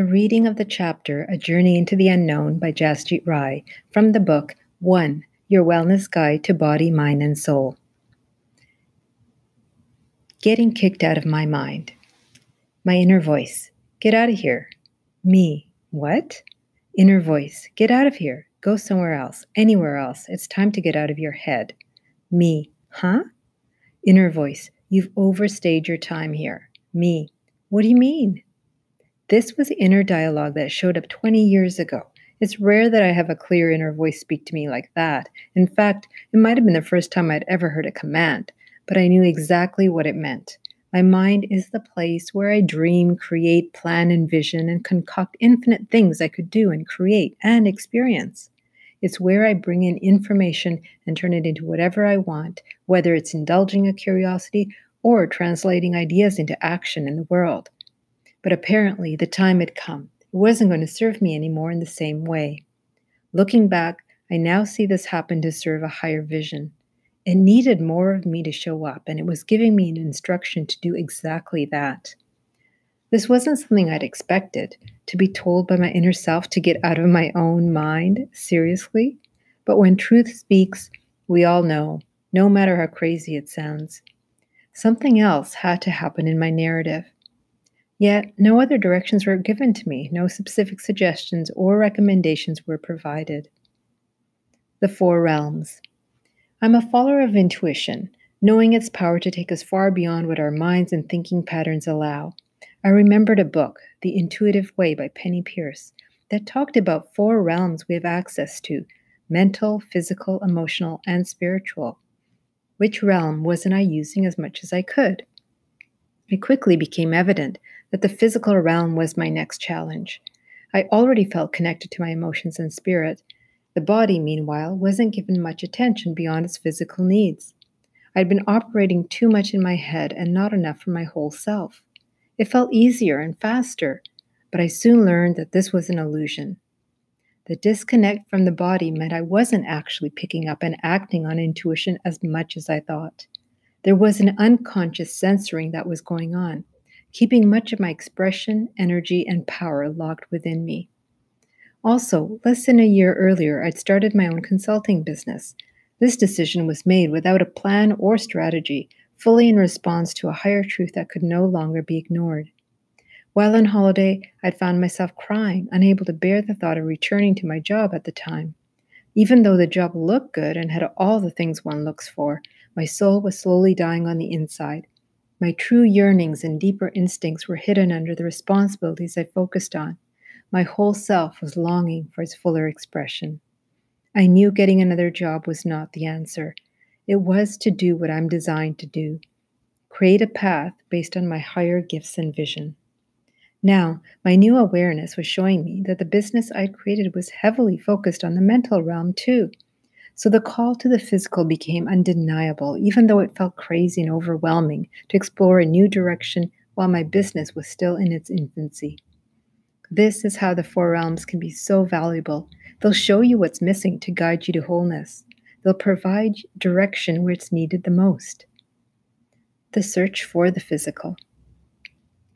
A reading of the chapter A Journey into the Unknown by Jasjit Rai from the book 1 Your Wellness Guide to Body, Mind, and Soul. Getting kicked out of my mind. My inner voice. Get out of here. Me. What? Inner voice. Get out of here. Go somewhere else. Anywhere else. It's time to get out of your head. Me. Huh? Inner voice. You've overstayed your time here. Me. What do you mean? This was inner dialogue that showed up 20 years ago. It's rare that I have a clear inner voice speak to me like that. In fact, it might have been the first time I'd ever heard a command, but I knew exactly what it meant. My mind is the place where I dream, create, plan, envision, and concoct infinite things I could do and create and experience. It's where I bring in information and turn it into whatever I want, whether it's indulging a curiosity or translating ideas into action in the world. But apparently, the time had come. It wasn't going to serve me anymore in the same way. Looking back, I now see this happen to serve a higher vision. It needed more of me to show up, and it was giving me an instruction to do exactly that. This wasn't something I'd expected to be told by my inner self to get out of my own mind, seriously. But when truth speaks, we all know, no matter how crazy it sounds. Something else had to happen in my narrative. Yet, no other directions were given to me, no specific suggestions or recommendations were provided. The Four Realms. I'm a follower of intuition, knowing its power to take us far beyond what our minds and thinking patterns allow. I remembered a book, The Intuitive Way by Penney Peirce, that talked about four realms we have access to mental, physical, emotional, and spiritual. Which realm wasn't I using as much as I could? It quickly became evident that the physical realm was my next challenge. I already felt connected to my emotions and spirit. The body, meanwhile, wasn't given much attention beyond its physical needs. I'd been operating too much in my head and not enough for my whole self. It felt easier and faster, but I soon learned that this was an illusion. The disconnect from the body meant I wasn't actually picking up and acting on intuition as much as I thought. There was an unconscious censoring that was going on keeping much of my expression, energy, and power locked within me. Also, less than a year earlier, I'd started my own consulting business. This decision was made without a plan or strategy, fully in response to a higher truth that could no longer be ignored. While on holiday, I'd found myself crying, unable to bear the thought of returning to my job at the time. Even though the job looked good and had all the things one looks for, my soul was slowly dying on the inside, my true yearnings and deeper instincts were hidden under the responsibilities I focused on. My whole self was longing for its fuller expression. I knew getting another job was not the answer. It was to do what I'm designed to do create a path based on my higher gifts and vision. Now, my new awareness was showing me that the business I'd created was heavily focused on the mental realm, too. So the call to the physical became undeniable, even though it felt crazy and overwhelming to explore a new direction while my business was still in its infancy. This is how the four realms can be so valuable. They'll show you what's missing to guide you to wholeness. They'll provide direction where it's needed the most. The search for the physical.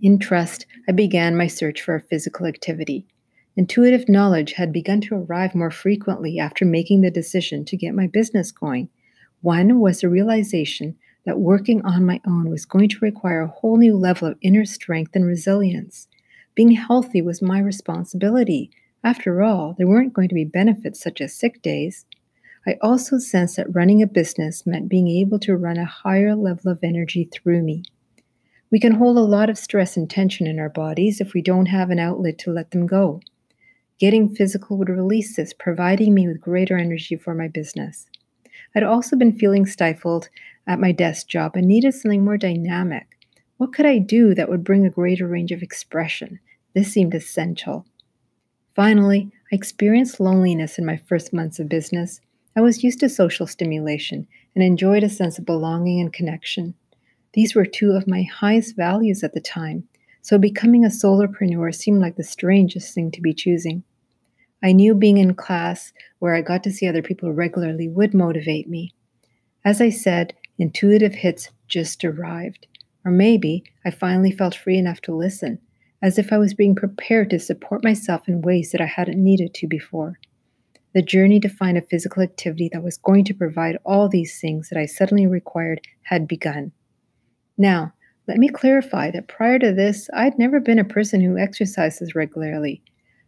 In trust, I began my search for a physical activity. Intuitive knowledge had begun to arrive more frequently after making the decision to get my business going. One was the realization that working on my own was going to require a whole new level of inner strength and resilience. Being healthy was my responsibility. After all, there weren't going to be benefits such as sick days. I also sensed that running a business meant being able to run a higher level of energy through me. We can hold a lot of stress and tension in our bodies if we don't have an outlet to let them go. Getting physical would release this, providing me with greater energy for my business. I'd also been feeling stifled at my desk job and needed something more dynamic. What could I do that would bring a greater range of expression? This seemed essential. Finally, I experienced loneliness in my first months of business. I was used to social stimulation and enjoyed a sense of belonging and connection. These were two of my highest values at the time, so becoming a solopreneur seemed like the strangest thing to be choosing. I knew being in class where I got to see other people regularly would motivate me. As I said, intuitive hits just arrived. Or maybe I finally felt free enough to listen. as if I was being prepared to support myself in ways that I hadn't needed to before. The journey to find a physical activity that was going to provide all these things that I suddenly required had begun. Now, let me clarify that prior to this, I'd never been a person who exercises regularly.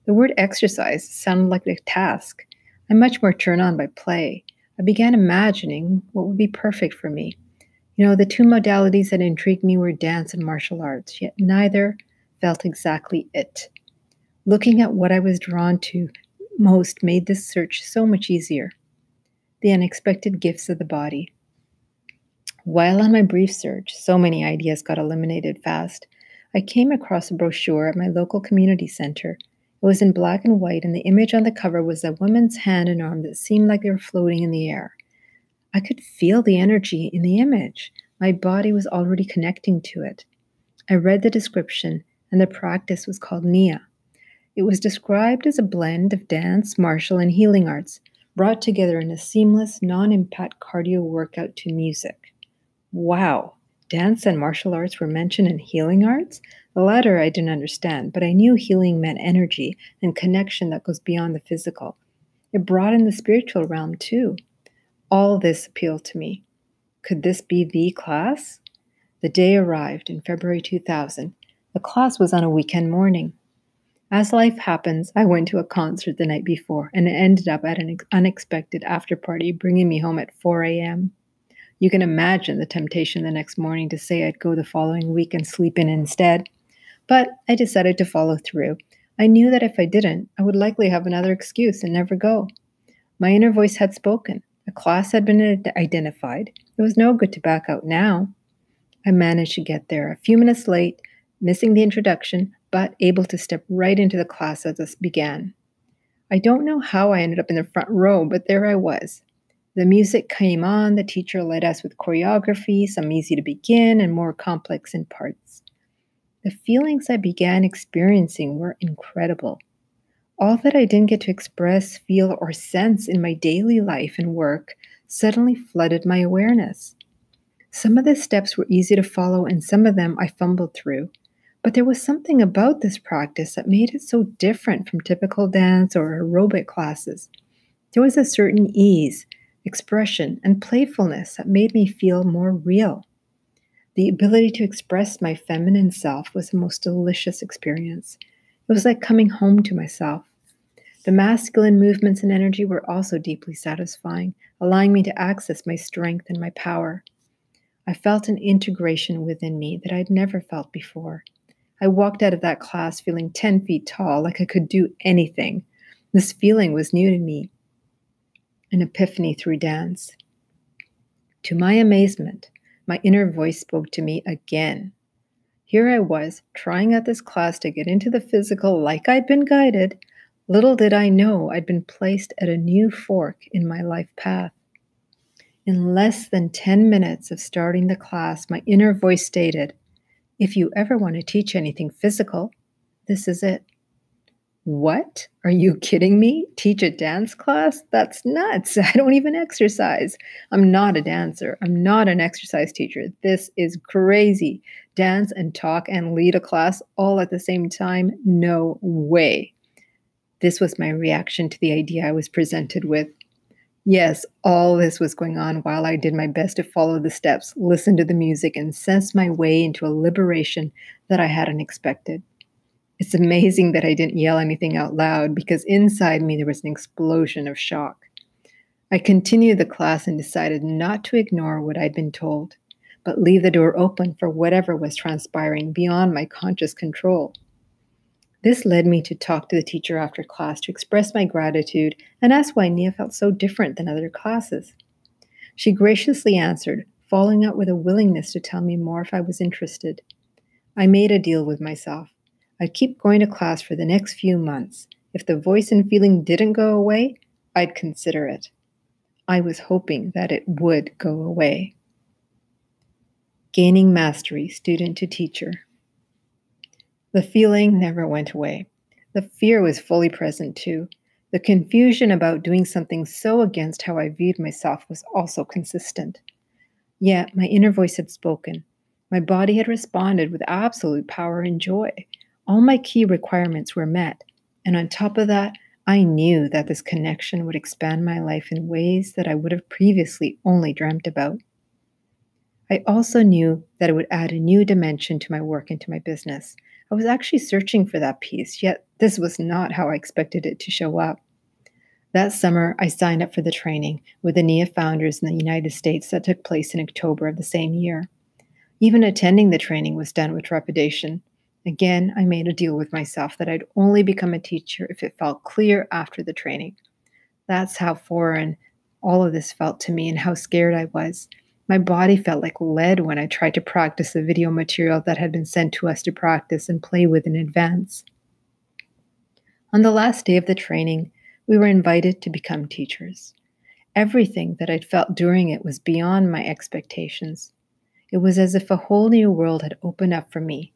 The word exercise sounded like a task. I'm much more turned on by play. I began imagining what would be perfect for me. You know, the two modalities that intrigued me were dance and martial arts, yet neither felt exactly it. Looking at what I was drawn to most made this search so much easier. The unexpected gifts of the body. While on my brief search, so many ideas got eliminated fast. I came across a brochure at my local community center. It was in black and white, and the image on the cover was a woman's hand and arm that seemed like they were floating in the air. I could feel the energy in the image. My body was already connecting to it. I read the description and the practice was called Nia. It was described as a blend of dance, martial, and healing arts, brought together in a seamless, non impact cardio workout to music. Wow! Dance and martial arts were mentioned in healing arts? The latter I didn't understand, but I knew healing meant energy and connection that goes beyond the physical. It brought in the spiritual realm too. All this appealed to me. Could this be the class? The day arrived in February 2000, the class was on a weekend morning. As life happens, I went to a concert the night before and it ended up at an unexpected after party, bringing me home at 4 a.m. You can imagine the temptation the next morning to say I'd go the following week and sleep in instead. But I decided to follow through. I knew that if I didn't, I would likely have another excuse and never go. My inner voice had spoken. A class had been identified. It was no good to back out now. I managed to get there a few minutes late missing the introduction, but able to step right into the class as it began. I don't know how I ended up in the front row, but there I was. The music came on, the teacher led us with choreography, some easy to begin and more complex in parts. The feelings I began experiencing were incredible. All that I didn't get to express, feel, or sense in my daily life and work suddenly flooded my awareness. Some of the steps were easy to follow, and some of them I fumbled through. But there was something about this practice that made it so different from typical dance or aerobic classes. There was a certain ease, expression, and playfulness that made me feel more real. The ability to express my feminine self was the most delicious experience. It was like coming home to myself. The masculine movements and energy were also deeply satisfying, allowing me to access my strength and my power. I felt an integration within me that I'd never felt before. I walked out of that class feeling 10 feet tall, like I could do anything. This feeling was new to me an epiphany through dance. To my amazement, my inner voice spoke to me again. Here I was, trying out this class to get into the physical like I'd been guided. Little did I know I'd been placed at a new fork in my life path. In less than 10 minutes of starting the class, my inner voice stated, if you ever want to teach anything physical, this is it. What? Are you kidding me? Teach a dance class? That's nuts. I don't even exercise. I'm not a dancer. I'm not an exercise teacher. This is crazy. Dance and talk and lead a class all at the same time? No way. This was my reaction to the idea I was presented with. Yes, all this was going on while I did my best to follow the steps, listen to the music, and sense my way into a liberation that I hadn't expected. It's amazing that I didn't yell anything out loud because inside me there was an explosion of shock. I continued the class and decided not to ignore what I'd been told, but leave the door open for whatever was transpiring beyond my conscious control. This led me to talk to the teacher after class to express my gratitude and ask why Nia felt so different than other classes. She graciously answered, following up with a willingness to tell me more if I was interested. I made a deal with myself. I'd keep going to class for the next few months. If the voice and feeling didn't go away, I'd consider it. I was hoping that it would go away. Gaining Mastery, Student to Teacher. The feeling never went away. The fear was fully present too. The confusion about doing something so against how I viewed myself was also consistent. Yet my inner voice had spoken. My body had responded with absolute power and joy. All my key requirements were met. And on top of that, I knew that this connection would expand my life in ways that I would have previously only dreamt about. I also knew that it would add a new dimension to my work and to my business. I was actually searching for that piece, yet this was not how I expected it to show up. That summer, I signed up for the training with the NIA founders in the United States that took place in October of the same year. Even attending the training was done with trepidation. Again, I made a deal with myself that I'd only become a teacher if it felt clear after the training. That's how foreign all of this felt to me and how scared I was. My body felt like lead when I tried to practice the video material that had been sent to us to practice and play with in advance. On the last day of the training, we were invited to become teachers. Everything that I'd felt during it was beyond my expectations. It was as if a whole new world had opened up for me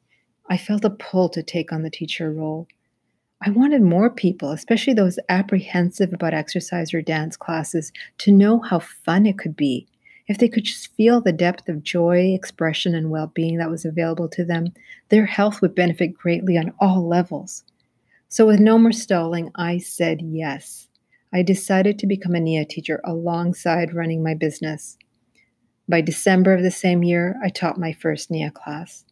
I felt a pull to take on the teacher role. I wanted more people, especially those apprehensive about exercise or dance classes, to know how fun it could be. If they could just feel the depth of joy, expression, and well being that was available to them, their health would benefit greatly on all levels. So, with no more stalling, I said yes. I decided to become a NIA teacher alongside running my business. By December of the same year, I taught my first NIA class.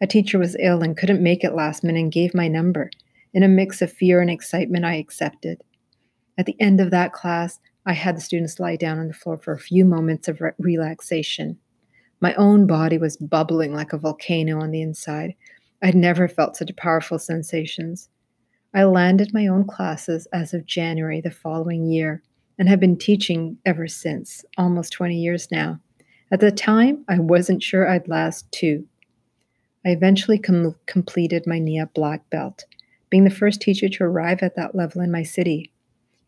A teacher was ill and couldn't make it last minute and gave my number. In a mix of fear and excitement, I accepted. At the end of that class, I had the students lie down on the floor for a few moments of re- relaxation. My own body was bubbling like a volcano on the inside. I'd never felt such powerful sensations. I landed my own classes as of January the following year and have been teaching ever since, almost 20 years now. At the time, I wasn't sure I'd last two. I eventually com- completed my NIA black belt, being the first teacher to arrive at that level in my city.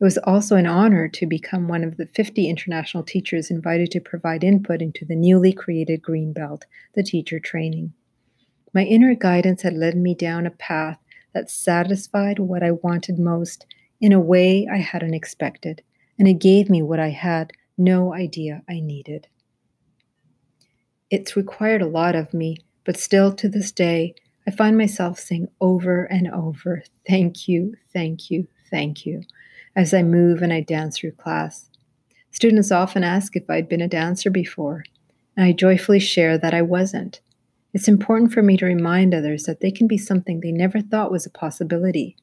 It was also an honor to become one of the 50 international teachers invited to provide input into the newly created Green Belt, the teacher training. My inner guidance had led me down a path that satisfied what I wanted most in a way I hadn't expected, and it gave me what I had no idea I needed. It's required a lot of me but still to this day, I find myself saying over and over, thank you, thank you, thank you, as I move and I dance through class. Students often ask if I'd been a dancer before, and I joyfully share that I wasn't. It's important for me to remind others that they can be something they never thought was a possibility.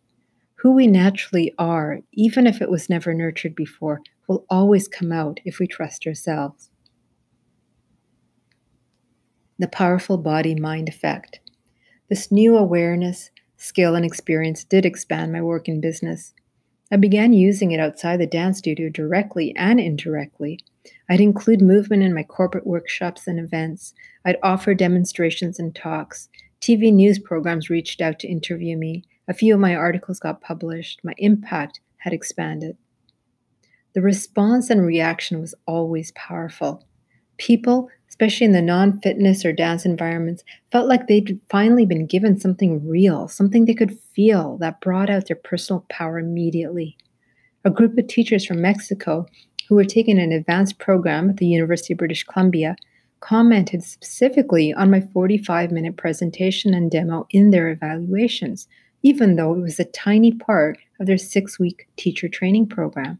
Who we naturally are, even if it was never nurtured before, will always come out if we trust ourselves the powerful body mind effect. This new awareness, skill, and experience did expand my work in business. I began using it outside the dance studio directly and indirectly. I'd include movement in my corporate workshops and events. I'd offer demonstrations and talks. TV news programs reached out to interview me. A few of my articles got published. My impact had expanded. The response and reaction was always powerful. People especially in the non fitness or dance environments, felt like they'd finally been given something real, something they could feel that brought out their personal power immediately. A group of teachers from Mexico who were taking an advanced program at the University of British Columbia commented specifically on my 45 minute presentation and demo in their evaluations, even though it was a tiny part of their six week teacher training program.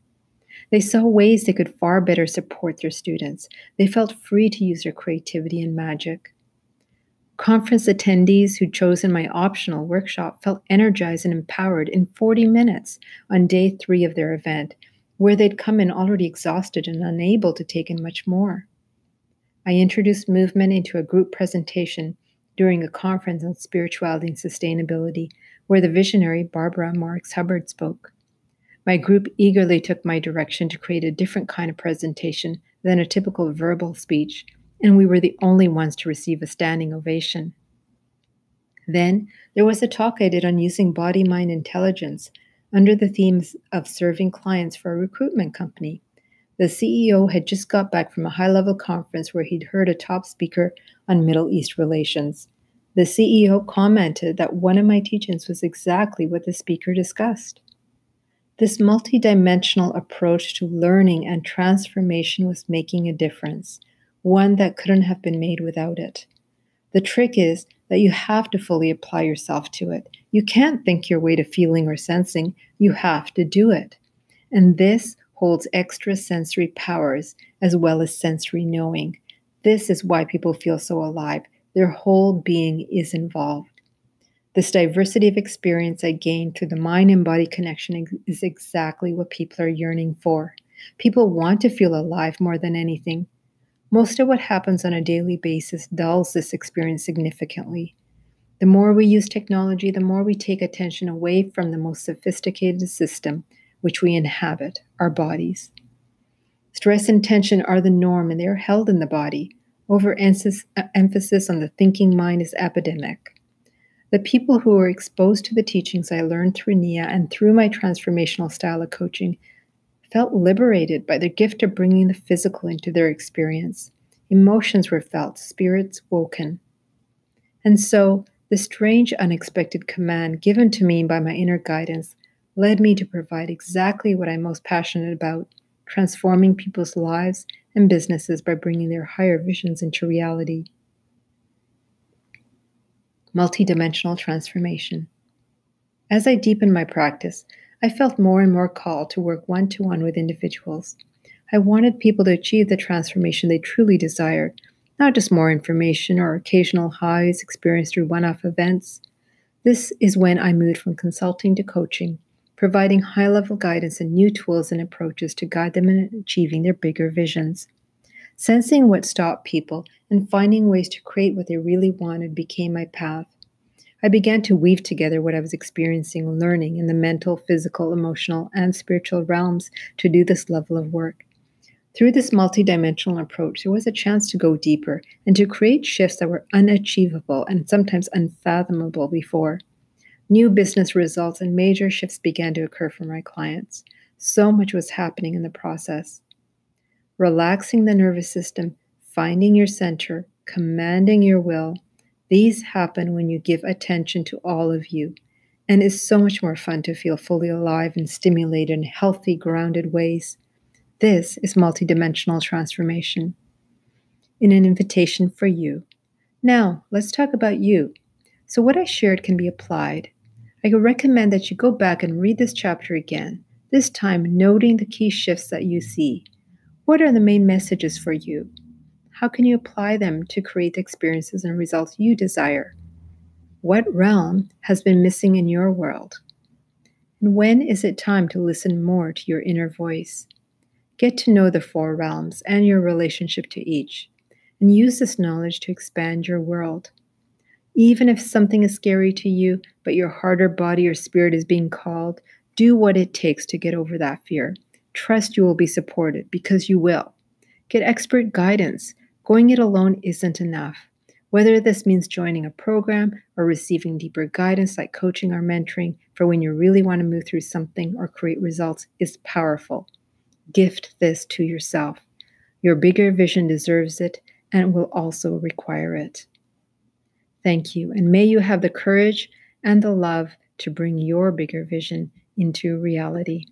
They saw ways they could far better support their students. They felt free to use their creativity and magic. Conference attendees who'd chosen my optional workshop felt energized and empowered in 40 minutes on day three of their event, where they'd come in already exhausted and unable to take in much more. I introduced movement into a group presentation during a conference on spirituality and sustainability, where the visionary Barbara Marx Hubbard spoke. My group eagerly took my direction to create a different kind of presentation than a typical verbal speech, and we were the only ones to receive a standing ovation. Then there was a talk I did on using body mind intelligence under the themes of serving clients for a recruitment company. The CEO had just got back from a high level conference where he'd heard a top speaker on Middle East relations. The CEO commented that one of my teachings was exactly what the speaker discussed. This multidimensional approach to learning and transformation was making a difference, one that couldn't have been made without it. The trick is that you have to fully apply yourself to it. You can't think your way to feeling or sensing, you have to do it. And this holds extra sensory powers as well as sensory knowing. This is why people feel so alive. Their whole being is involved. This diversity of experience I gained through the mind and body connection is exactly what people are yearning for. People want to feel alive more than anything. Most of what happens on a daily basis dulls this experience significantly. The more we use technology, the more we take attention away from the most sophisticated system which we inhabit, our bodies. Stress and tension are the norm and they are held in the body. Overemphasis uh, on the thinking mind is epidemic. The people who were exposed to the teachings I learned through NIA and through my transformational style of coaching felt liberated by the gift of bringing the physical into their experience. Emotions were felt, spirits woken. And so, the strange, unexpected command given to me by my inner guidance led me to provide exactly what I'm most passionate about transforming people's lives and businesses by bringing their higher visions into reality. Multidimensional transformation. As I deepened my practice, I felt more and more called to work one to one with individuals. I wanted people to achieve the transformation they truly desired, not just more information or occasional highs experienced through one off events. This is when I moved from consulting to coaching, providing high level guidance and new tools and approaches to guide them in achieving their bigger visions. Sensing what stopped people and finding ways to create what they really wanted became my path. I began to weave together what I was experiencing and learning in the mental, physical, emotional, and spiritual realms to do this level of work. Through this multidimensional approach, there was a chance to go deeper and to create shifts that were unachievable and sometimes unfathomable before. New business results and major shifts began to occur for my clients. So much was happening in the process. Relaxing the nervous system, finding your center, commanding your will, these happen when you give attention to all of you, and it's so much more fun to feel fully alive and stimulated in healthy, grounded ways. This is multidimensional transformation. In an invitation for you. Now, let's talk about you. So, what I shared can be applied. I recommend that you go back and read this chapter again, this time noting the key shifts that you see. What are the main messages for you? How can you apply them to create experiences and results you desire? What realm has been missing in your world? And when is it time to listen more to your inner voice? Get to know the four realms and your relationship to each, and use this knowledge to expand your world. Even if something is scary to you, but your heart or body or spirit is being called, do what it takes to get over that fear. Trust you will be supported because you will. Get expert guidance Going it alone isn't enough. Whether this means joining a program or receiving deeper guidance like coaching or mentoring for when you really want to move through something or create results is powerful. Gift this to yourself. Your bigger vision deserves it and will also require it. Thank you, and may you have the courage and the love to bring your bigger vision into reality.